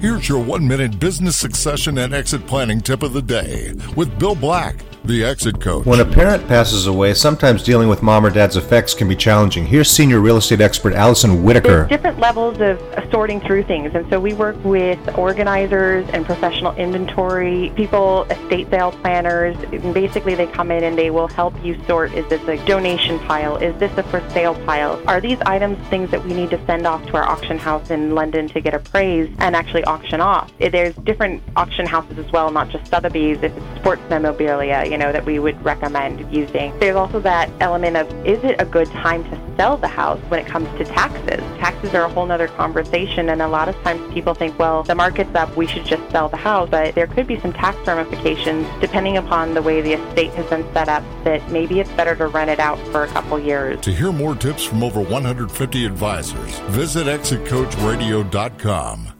Here's your one minute business succession and exit planning tip of the day with Bill Black the exit coach. When a parent passes away, sometimes dealing with mom or dad's effects can be challenging. Here's senior real estate expert Allison Whitaker. There's different levels of sorting through things, and so we work with organizers and professional inventory people, estate sale planners. Basically, they come in and they will help you sort: is this a donation pile? Is this a for sale pile? Are these items things that we need to send off to our auction house in London to get appraised and actually auction off? There's different auction houses as well, not just Sotheby's. If it's sports memorabilia, you know, that we would recommend using. There's also that element of is it a good time to sell the house when it comes to taxes? Taxes are a whole other conversation, and a lot of times people think, well, the market's up, we should just sell the house, but there could be some tax ramifications depending upon the way the estate has been set up that maybe it's better to rent it out for a couple years. To hear more tips from over 150 advisors, visit exitcoachradio.com.